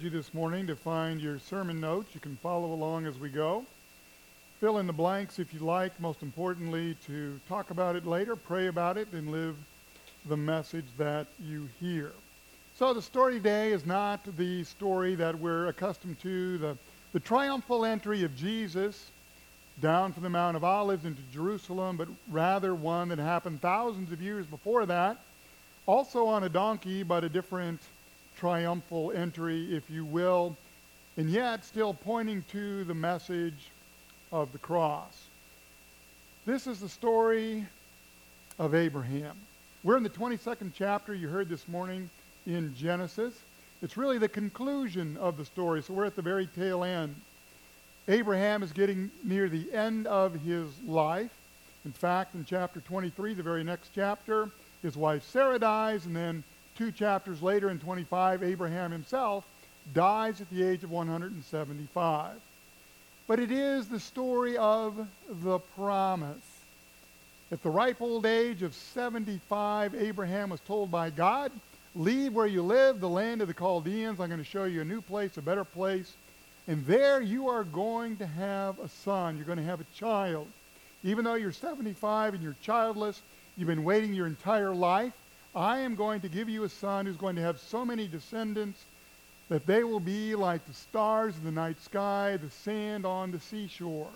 you this morning to find your sermon notes. You can follow along as we go. Fill in the blanks if you like. Most importantly, to talk about it later, pray about it, and live the message that you hear. So the story today is not the story that we're accustomed to, the, the triumphal entry of Jesus down from the Mount of Olives into Jerusalem, but rather one that happened thousands of years before that, also on a donkey, but a different triumphal entry, if you will, and yet still pointing to the message of the cross. This is the story of Abraham. We're in the 22nd chapter you heard this morning in Genesis. It's really the conclusion of the story, so we're at the very tail end. Abraham is getting near the end of his life. In fact, in chapter 23, the very next chapter, his wife Sarah dies, and then two chapters later in 25, Abraham himself dies at the age of 175. But it is the story of the promise. At the ripe old age of 75, Abraham was told by God, Leave where you live, the land of the Chaldeans. I'm going to show you a new place, a better place. And there you are going to have a son. You're going to have a child. Even though you're 75 and you're childless, you've been waiting your entire life. I am going to give you a son who's going to have so many descendants that they will be like the stars in the night sky, the sand on the seashore.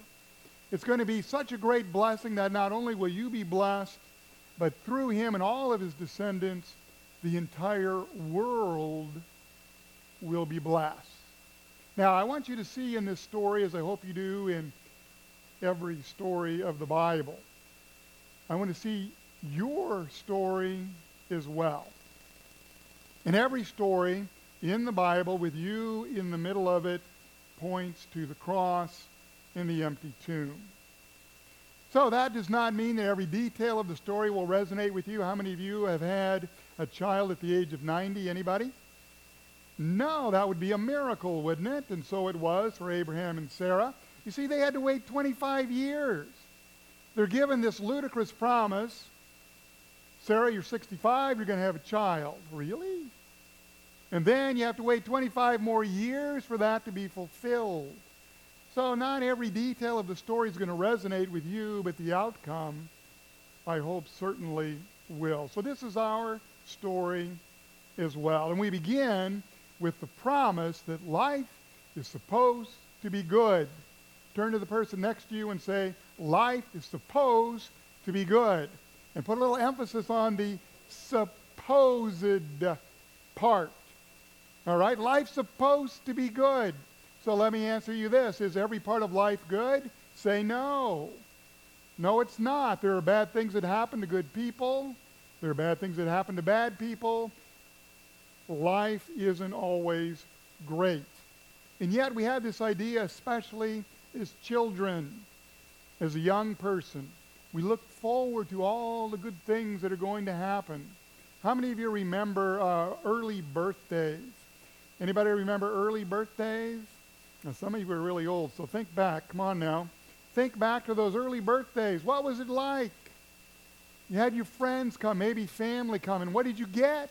It's going to be such a great blessing that not only will you be blessed, but through him and all of his descendants, the entire world will be blessed. Now, I want you to see in this story, as I hope you do in every story of the Bible, I want to see your story as well. In every story in the Bible, with you in the middle of it, points to the cross and the empty tomb. So that does not mean that every detail of the story will resonate with you. How many of you have had a child at the age of 90? Anybody? No, that would be a miracle, wouldn't it? And so it was for Abraham and Sarah. You see, they had to wait 25 years. They're given this ludicrous promise Sarah, you're 65, you're going to have a child. Really? And then you have to wait 25 more years for that to be fulfilled. So not every detail of the story is going to resonate with you, but the outcome, I hope, certainly will. So this is our story as well. And we begin with the promise that life is supposed to be good. Turn to the person next to you and say, life is supposed to be good and put a little emphasis on the supposed part. All right? Life's supposed to be good. So let me answer you this. Is every part of life good? Say no. No, it's not. There are bad things that happen to good people. There are bad things that happen to bad people. Life isn't always great. And yet we have this idea, especially as children, as a young person, we look forward to all the good things that are going to happen. How many of you remember uh, early birthdays? Anybody remember early birthdays? Now, some of you are really old, so think back. Come on now. Think back to those early birthdays. What was it like? You had your friends come, maybe family come, and what did you get?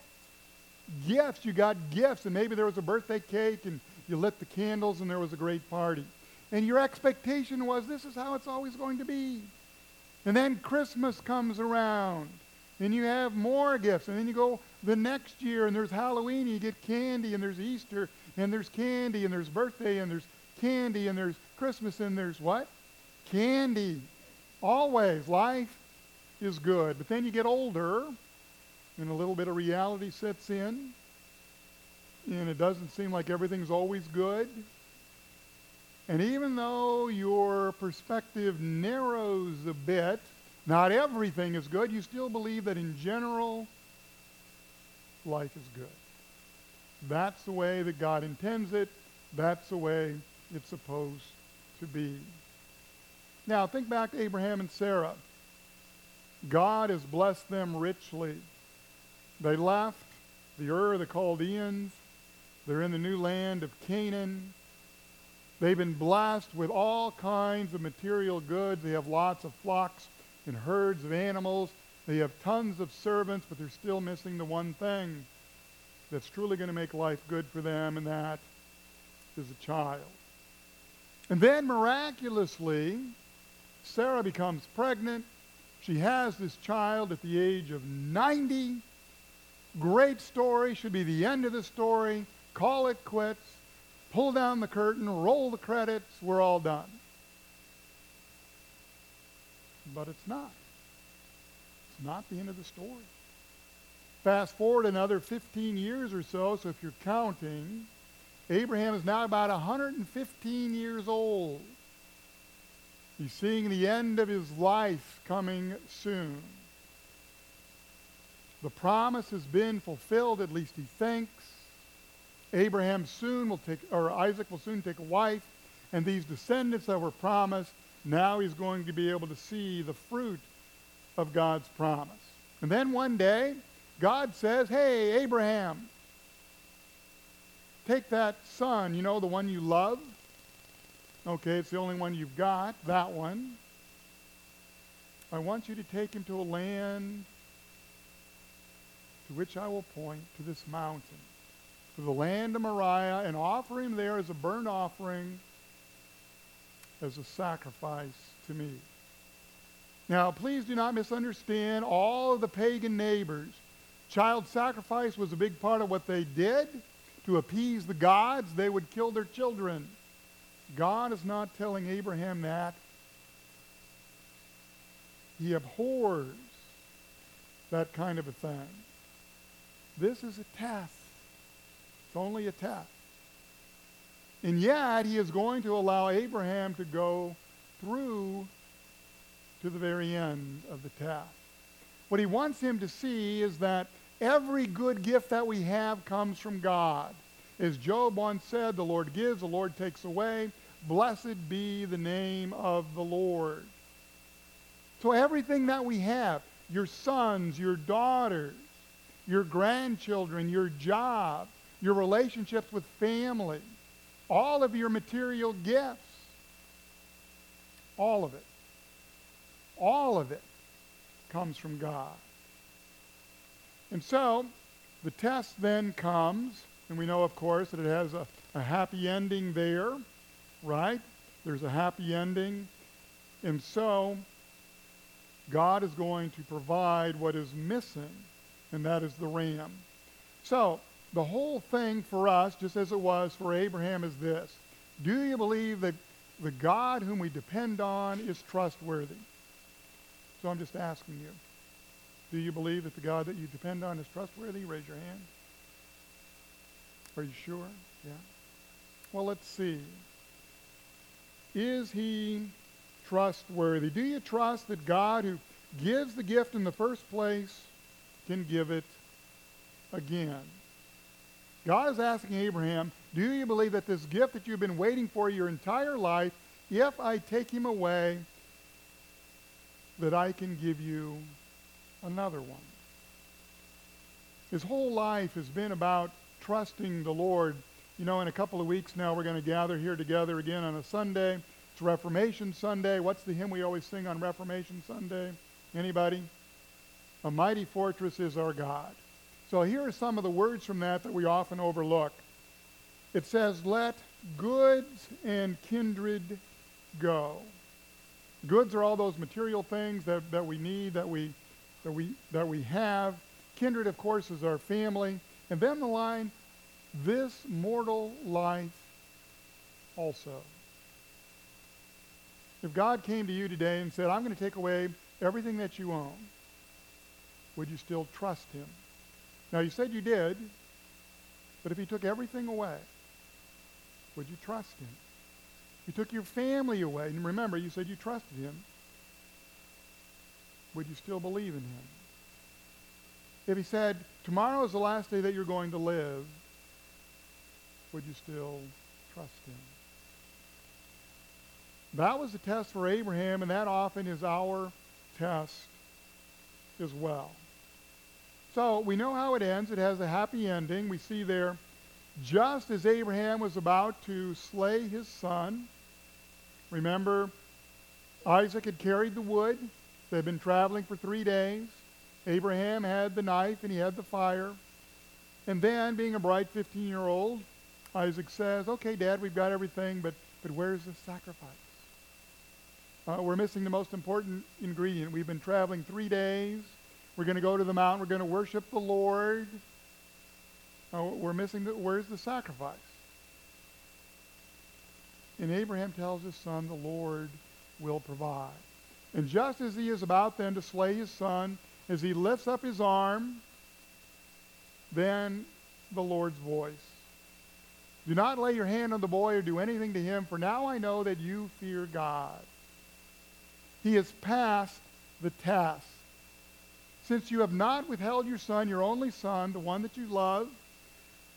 Gifts. You got gifts, and maybe there was a birthday cake, and you lit the candles, and there was a great party. And your expectation was this is how it's always going to be. And then Christmas comes around, and you have more gifts. And then you go the next year, and there's Halloween, and you get candy, and there's Easter, and there's candy, and there's birthday, and there's candy, and there's Christmas, and there's what? Candy. Always. Life is good. But then you get older, and a little bit of reality sets in, and it doesn't seem like everything's always good. And even though your perspective narrows a bit, not everything is good, you still believe that in general, life is good. That's the way that God intends it. That's the way it's supposed to be. Now, think back to Abraham and Sarah. God has blessed them richly. They left the Ur of the Chaldeans. They're in the new land of Canaan. They've been blessed with all kinds of material goods. They have lots of flocks and herds of animals. They have tons of servants, but they're still missing the one thing that's truly going to make life good for them, and that is a child. And then miraculously, Sarah becomes pregnant. She has this child at the age of 90. Great story. Should be the end of the story. Call it quits. Pull down the curtain. Roll the credits. We're all done. But it's not. It's not the end of the story. Fast forward another 15 years or so, so if you're counting, Abraham is now about 115 years old. He's seeing the end of his life coming soon. The promise has been fulfilled, at least he thinks. Abraham soon will take, or Isaac will soon take a wife, and these descendants that were promised, now he's going to be able to see the fruit of God's promise. And then one day, God says, Hey, Abraham, take that son, you know, the one you love. Okay, it's the only one you've got, that one. I want you to take him to a land to which I will point, to this mountain, to the land of Moriah, and offer him there as a burnt offering, as a sacrifice to me. Now, please do not misunderstand all of the pagan neighbors. Child sacrifice was a big part of what they did. To appease the gods, they would kill their children. God is not telling Abraham that. He abhors that kind of a thing. This is a test. Only a test. And yet, he is going to allow Abraham to go through to the very end of the task. What he wants him to see is that every good gift that we have comes from God. As Job once said, the Lord gives, the Lord takes away. Blessed be the name of the Lord. So everything that we have, your sons, your daughters, your grandchildren, your job, your relationships with family, all of your material gifts, all of it all of it comes from God. And so the test then comes, and we know, of course, that it has a, a happy ending there, right? There's a happy ending. And so God is going to provide what is missing, and that is the ram. So the whole thing for us, just as it was for Abraham, is this. Do you believe that the God whom we depend on is trustworthy? So I'm just asking you, do you believe that the God that you depend on is trustworthy? Raise your hand. Are you sure? Yeah. Well, let's see. Is he trustworthy? Do you trust that God who gives the gift in the first place can give it again? God is asking Abraham, do you believe that this gift that you've been waiting for your entire life, if I take him away, that I can give you another one. His whole life has been about trusting the Lord. You know, in a couple of weeks now, we're going to gather here together again on a Sunday. It's Reformation Sunday. What's the hymn we always sing on Reformation Sunday? Anybody? A mighty fortress is our God. So here are some of the words from that that we often overlook. It says, Let goods and kindred go. Goods are all those material things that, that we need, that we, that, we, that we have. Kindred, of course, is our family. And then the line, this mortal life also. If God came to you today and said, I'm going to take away everything that you own, would you still trust him? Now, you said you did, but if he took everything away, would you trust him? He took your family away. And remember, you said you trusted him. Would you still believe in him? If he said, tomorrow is the last day that you're going to live, would you still trust him? That was the test for Abraham, and that often is our test as well. So we know how it ends. It has a happy ending. We see there, just as Abraham was about to slay his son, Remember, Isaac had carried the wood. They had been traveling for three days. Abraham had the knife and he had the fire. And then, being a bright 15 year old, Isaac says, okay, Dad, we've got everything, but, but where's the sacrifice? Uh, we're missing the most important ingredient. We've been traveling three days. We're going to go to the mountain. We're going to worship the Lord. Uh, we're missing the, where's the sacrifice? And Abraham tells his son, the Lord will provide. And just as he is about then to slay his son, as he lifts up his arm, then the Lord's voice. Do not lay your hand on the boy or do anything to him, for now I know that you fear God. He has passed the test. Since you have not withheld your son, your only son, the one that you love,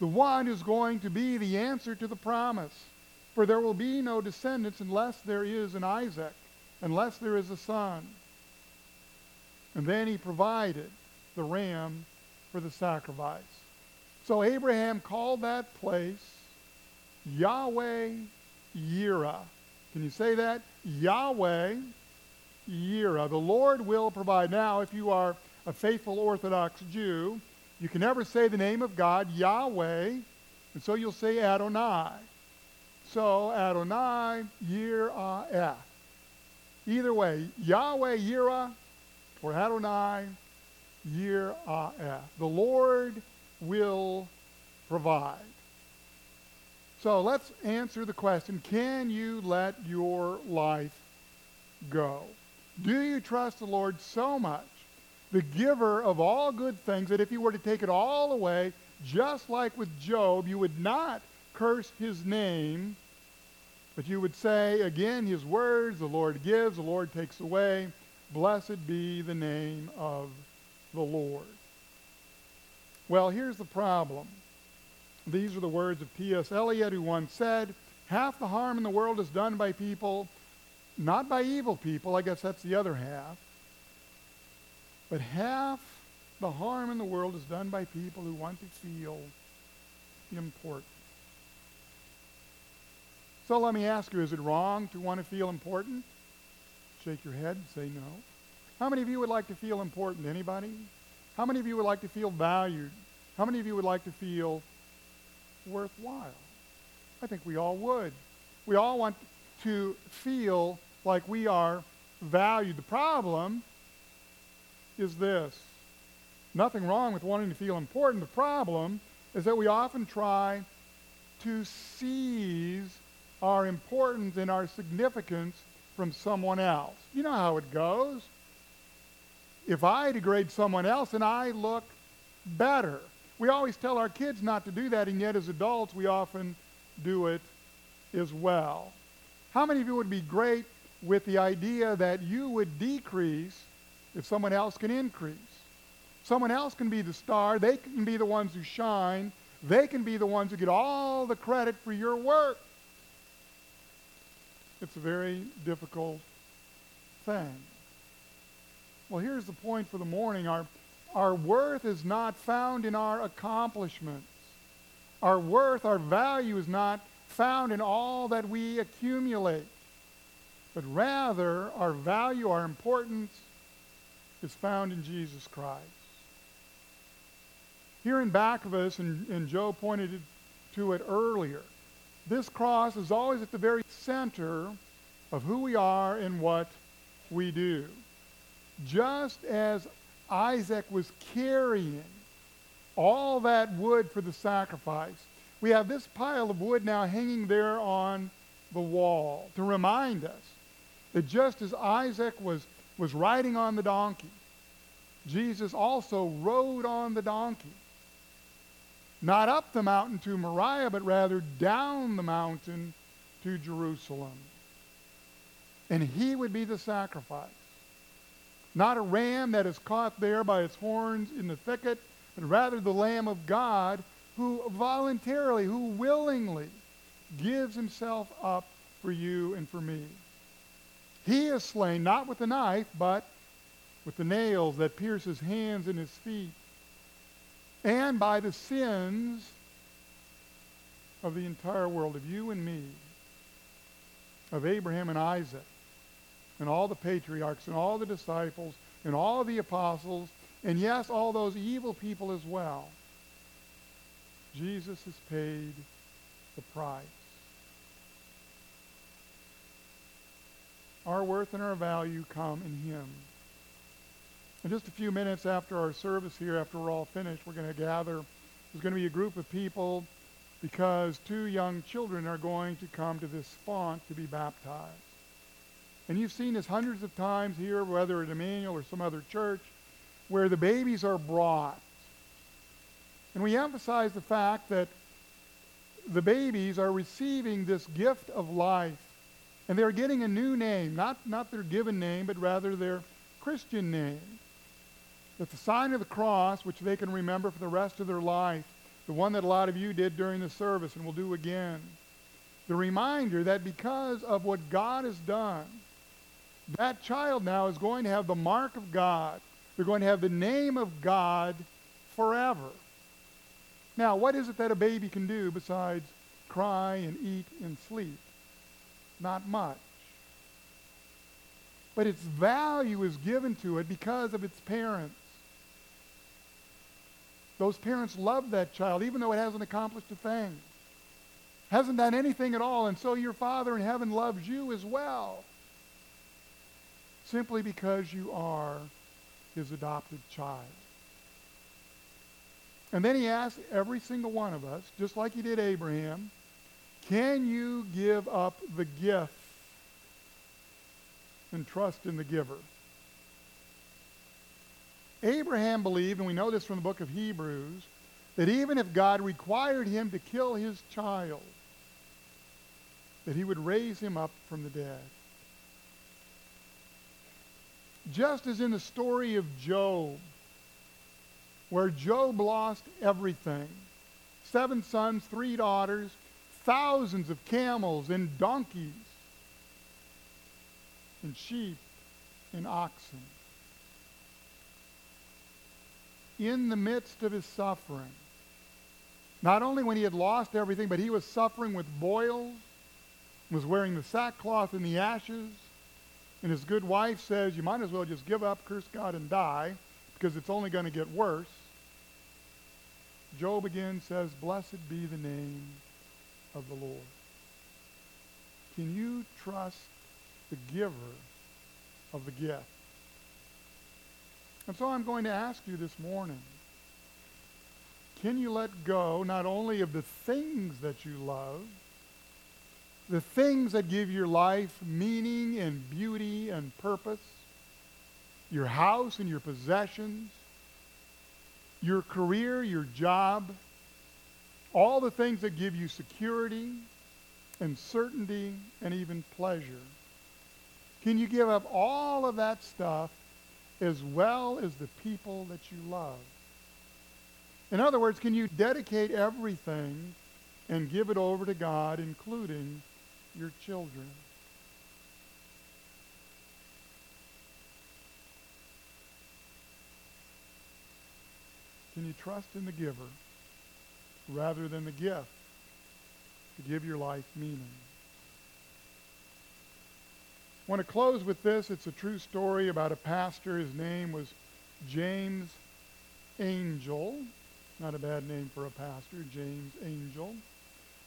the one who's going to be the answer to the promise. For there will be no descendants unless there is an Isaac, unless there is a son. And then he provided the ram for the sacrifice. So Abraham called that place Yahweh Yireh. Can you say that? Yahweh Yireh. The Lord will provide. Now, if you are a faithful Orthodox Jew, you can never say the name of God, Yahweh, and so you'll say Adonai. So Adonai Yireh. Either way, Yahweh Yireh or Adonai Yireh. The Lord will provide. So let's answer the question, can you let your life go? Do you trust the Lord so much, the giver of all good things, that if he were to take it all away, just like with Job, you would not curse his name, but you would say, again, his words, the Lord gives, the Lord takes away. Blessed be the name of the Lord. Well, here's the problem. These are the words of T.S. Eliot, who once said, Half the harm in the world is done by people, not by evil people, I guess that's the other half, but half the harm in the world is done by people who want to feel important. So let me ask you, is it wrong to want to feel important? Shake your head and say no. How many of you would like to feel important? Anybody? How many of you would like to feel valued? How many of you would like to feel worthwhile? I think we all would. We all want to feel like we are valued. The problem is this. Nothing wrong with wanting to feel important. The problem is that we often try to seize our importance and our significance from someone else. You know how it goes. If I degrade someone else and I look better. We always tell our kids not to do that, and yet as adults we often do it as well. How many of you would be great with the idea that you would decrease if someone else can increase? Someone else can be the star. They can be the ones who shine. They can be the ones who get all the credit for your work. It's a very difficult thing. Well, here's the point for the morning. Our, our worth is not found in our accomplishments. Our worth, our value is not found in all that we accumulate. But rather, our value, our importance is found in Jesus Christ. Here in back of us, and, and Joe pointed to it earlier, this cross is always at the very center of who we are and what we do. Just as Isaac was carrying all that wood for the sacrifice, we have this pile of wood now hanging there on the wall to remind us that just as Isaac was, was riding on the donkey, Jesus also rode on the donkey not up the mountain to Moriah, but rather down the mountain to Jerusalem. And he would be the sacrifice. Not a ram that is caught there by its horns in the thicket, but rather the Lamb of God who voluntarily, who willingly gives himself up for you and for me. He is slain not with a knife, but with the nails that pierce his hands and his feet and by the sins of the entire world, of you and me, of Abraham and Isaac, and all the patriarchs, and all the disciples, and all the apostles, and yes, all those evil people as well. Jesus has paid the price. Our worth and our value come in him. In just a few minutes after our service here, after we're all finished, we're going to gather. There's going to be a group of people because two young children are going to come to this font to be baptized. And you've seen this hundreds of times here, whether at Emmanuel or some other church, where the babies are brought. And we emphasize the fact that the babies are receiving this gift of life. And they're getting a new name, not, not their given name, but rather their Christian name. That the sign of the cross, which they can remember for the rest of their life, the one that a lot of you did during the service and will do again, the reminder that because of what God has done, that child now is going to have the mark of God. They're going to have the name of God forever. Now, what is it that a baby can do besides cry and eat and sleep? Not much. But its value is given to it because of its parents. Those parents love that child, even though it hasn't accomplished a thing. Hasn't done anything at all, and so your Father in heaven loves you as well. Simply because you are his adopted child. And then he asks every single one of us, just like he did Abraham, can you give up the gift and trust in the giver? Abraham believed, and we know this from the book of Hebrews, that even if God required him to kill his child, that he would raise him up from the dead. Just as in the story of Job, where Job lost everything seven sons, three daughters, thousands of camels and donkeys, and sheep and oxen. In the midst of his suffering, not only when he had lost everything, but he was suffering with boils, was wearing the sackcloth and the ashes. And his good wife says, You might as well just give up, curse God, and die, because it's only going to get worse. Job again says, Blessed be the name of the Lord. Can you trust the giver of the gift? And so I'm going to ask you this morning, can you let go not only of the things that you love, the things that give your life meaning and beauty and purpose, your house and your possessions, your career, your job, all the things that give you security and certainty and even pleasure. Can you give up all of that stuff as well as the people that you love? In other words, can you dedicate everything and give it over to God, including your children? Can you trust in the giver rather than the gift to give your life meaning? I want to close with this. It's a true story about a pastor. His name was James Angell. Not a bad name for a pastor, James Angell.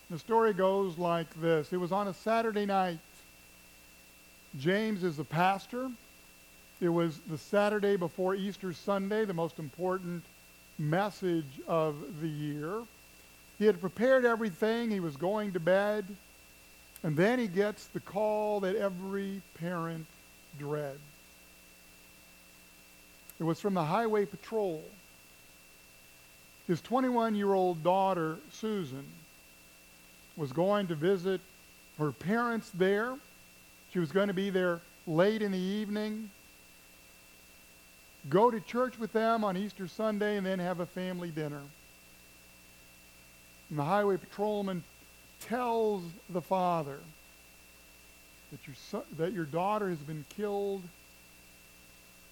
The story goes like this. It was on a Saturday night. James is the pastor. It was the Saturday before Easter Sunday, the most important message of the year. He had prepared everything. He was going to bed. And then he gets the call that every parent dreads. It was from the highway patrol. His 21-year-old daughter, Susan, was going to visit her parents there. She was going to be there late in the evening go to church with them on Easter Sunday, and then have a family dinner. And the highway patrolman tells the father that your, son, that your daughter has been killed.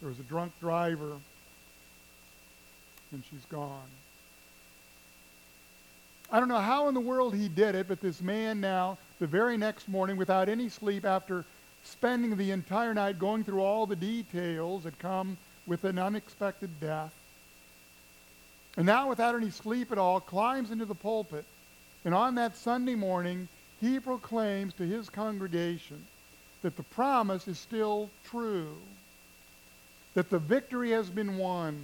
There was a drunk driver, and she's gone. I don't know how in the world he did it, but this man now, the very next morning, without any sleep, after spending the entire night going through all the details that come with an unexpected death. And now, without any sleep at all, climbs into the pulpit And on that Sunday morning, he proclaims to his congregation that the promise is still true, that the victory has been won.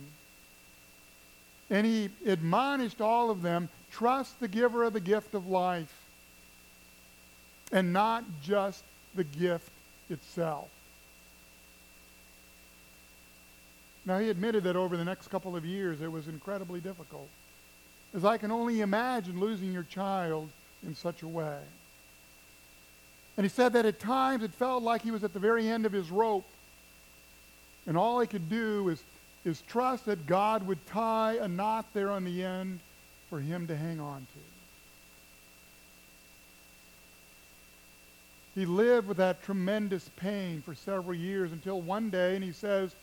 And he admonished all of them trust the giver of the gift of life and not just the gift itself. Now, he admitted that over the next couple of years it was incredibly difficult, as I can only imagine losing your child in such a way. And he said that at times it felt like he was at the very end of his rope, and all he could do is, is trust that God would tie a knot there on the end for him to hang on to. He lived with that tremendous pain for several years until one day, and he says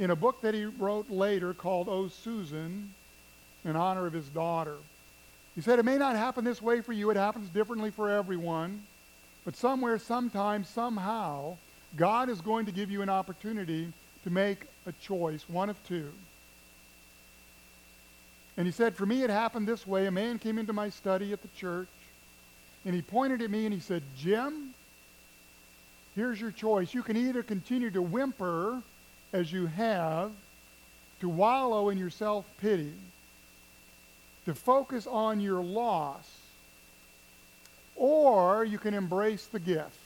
in a book that he wrote later called Oh Susan, in honor of his daughter, he said, It may not happen this way for you, it happens differently for everyone, but somewhere, sometime, somehow, God is going to give you an opportunity to make a choice, one of two. And he said, For me, it happened this way. A man came into my study at the church, and he pointed at me and he said, Jim, Here's your choice. You can either continue to whimper as you have, to wallow in your self pity, to focus on your loss, or you can embrace the gift.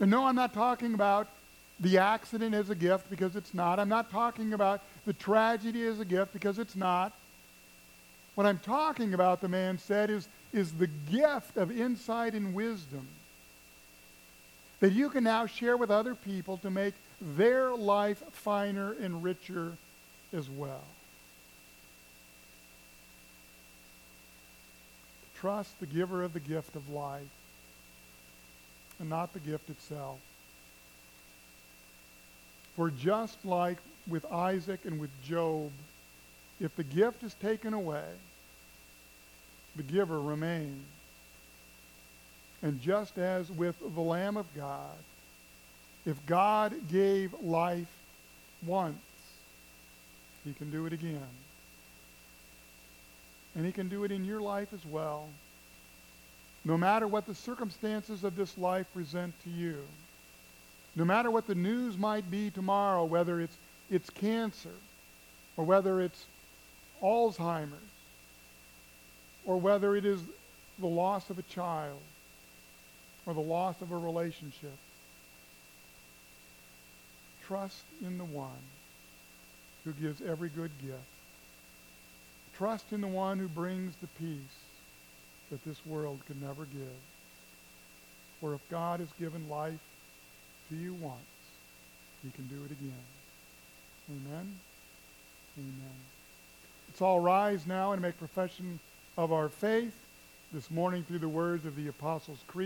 And no, I'm not talking about the accident as a gift because it's not. I'm not talking about the tragedy as a gift because it's not. What I'm talking about, the man said, is is the gift of insight and wisdom that you can now share with other people to make their life finer and richer as well. Trust the giver of the gift of life and not the gift itself. For just like with Isaac and with Job, if the gift is taken away, the giver remains. And just as with the Lamb of God, if God gave life once, he can do it again. And he can do it in your life as well. No matter what the circumstances of this life present to you, no matter what the news might be tomorrow, whether it's, it's cancer or whether it's Alzheimer's or whether it is the loss of a child or the loss of a relationship. Trust in the one who gives every good gift. Trust in the one who brings the peace that this world could never give. For if God has given life to you once, he can do it again. Amen? Amen. Let's all rise now and make profession of our faith this morning through the words of the Apostles' Creed.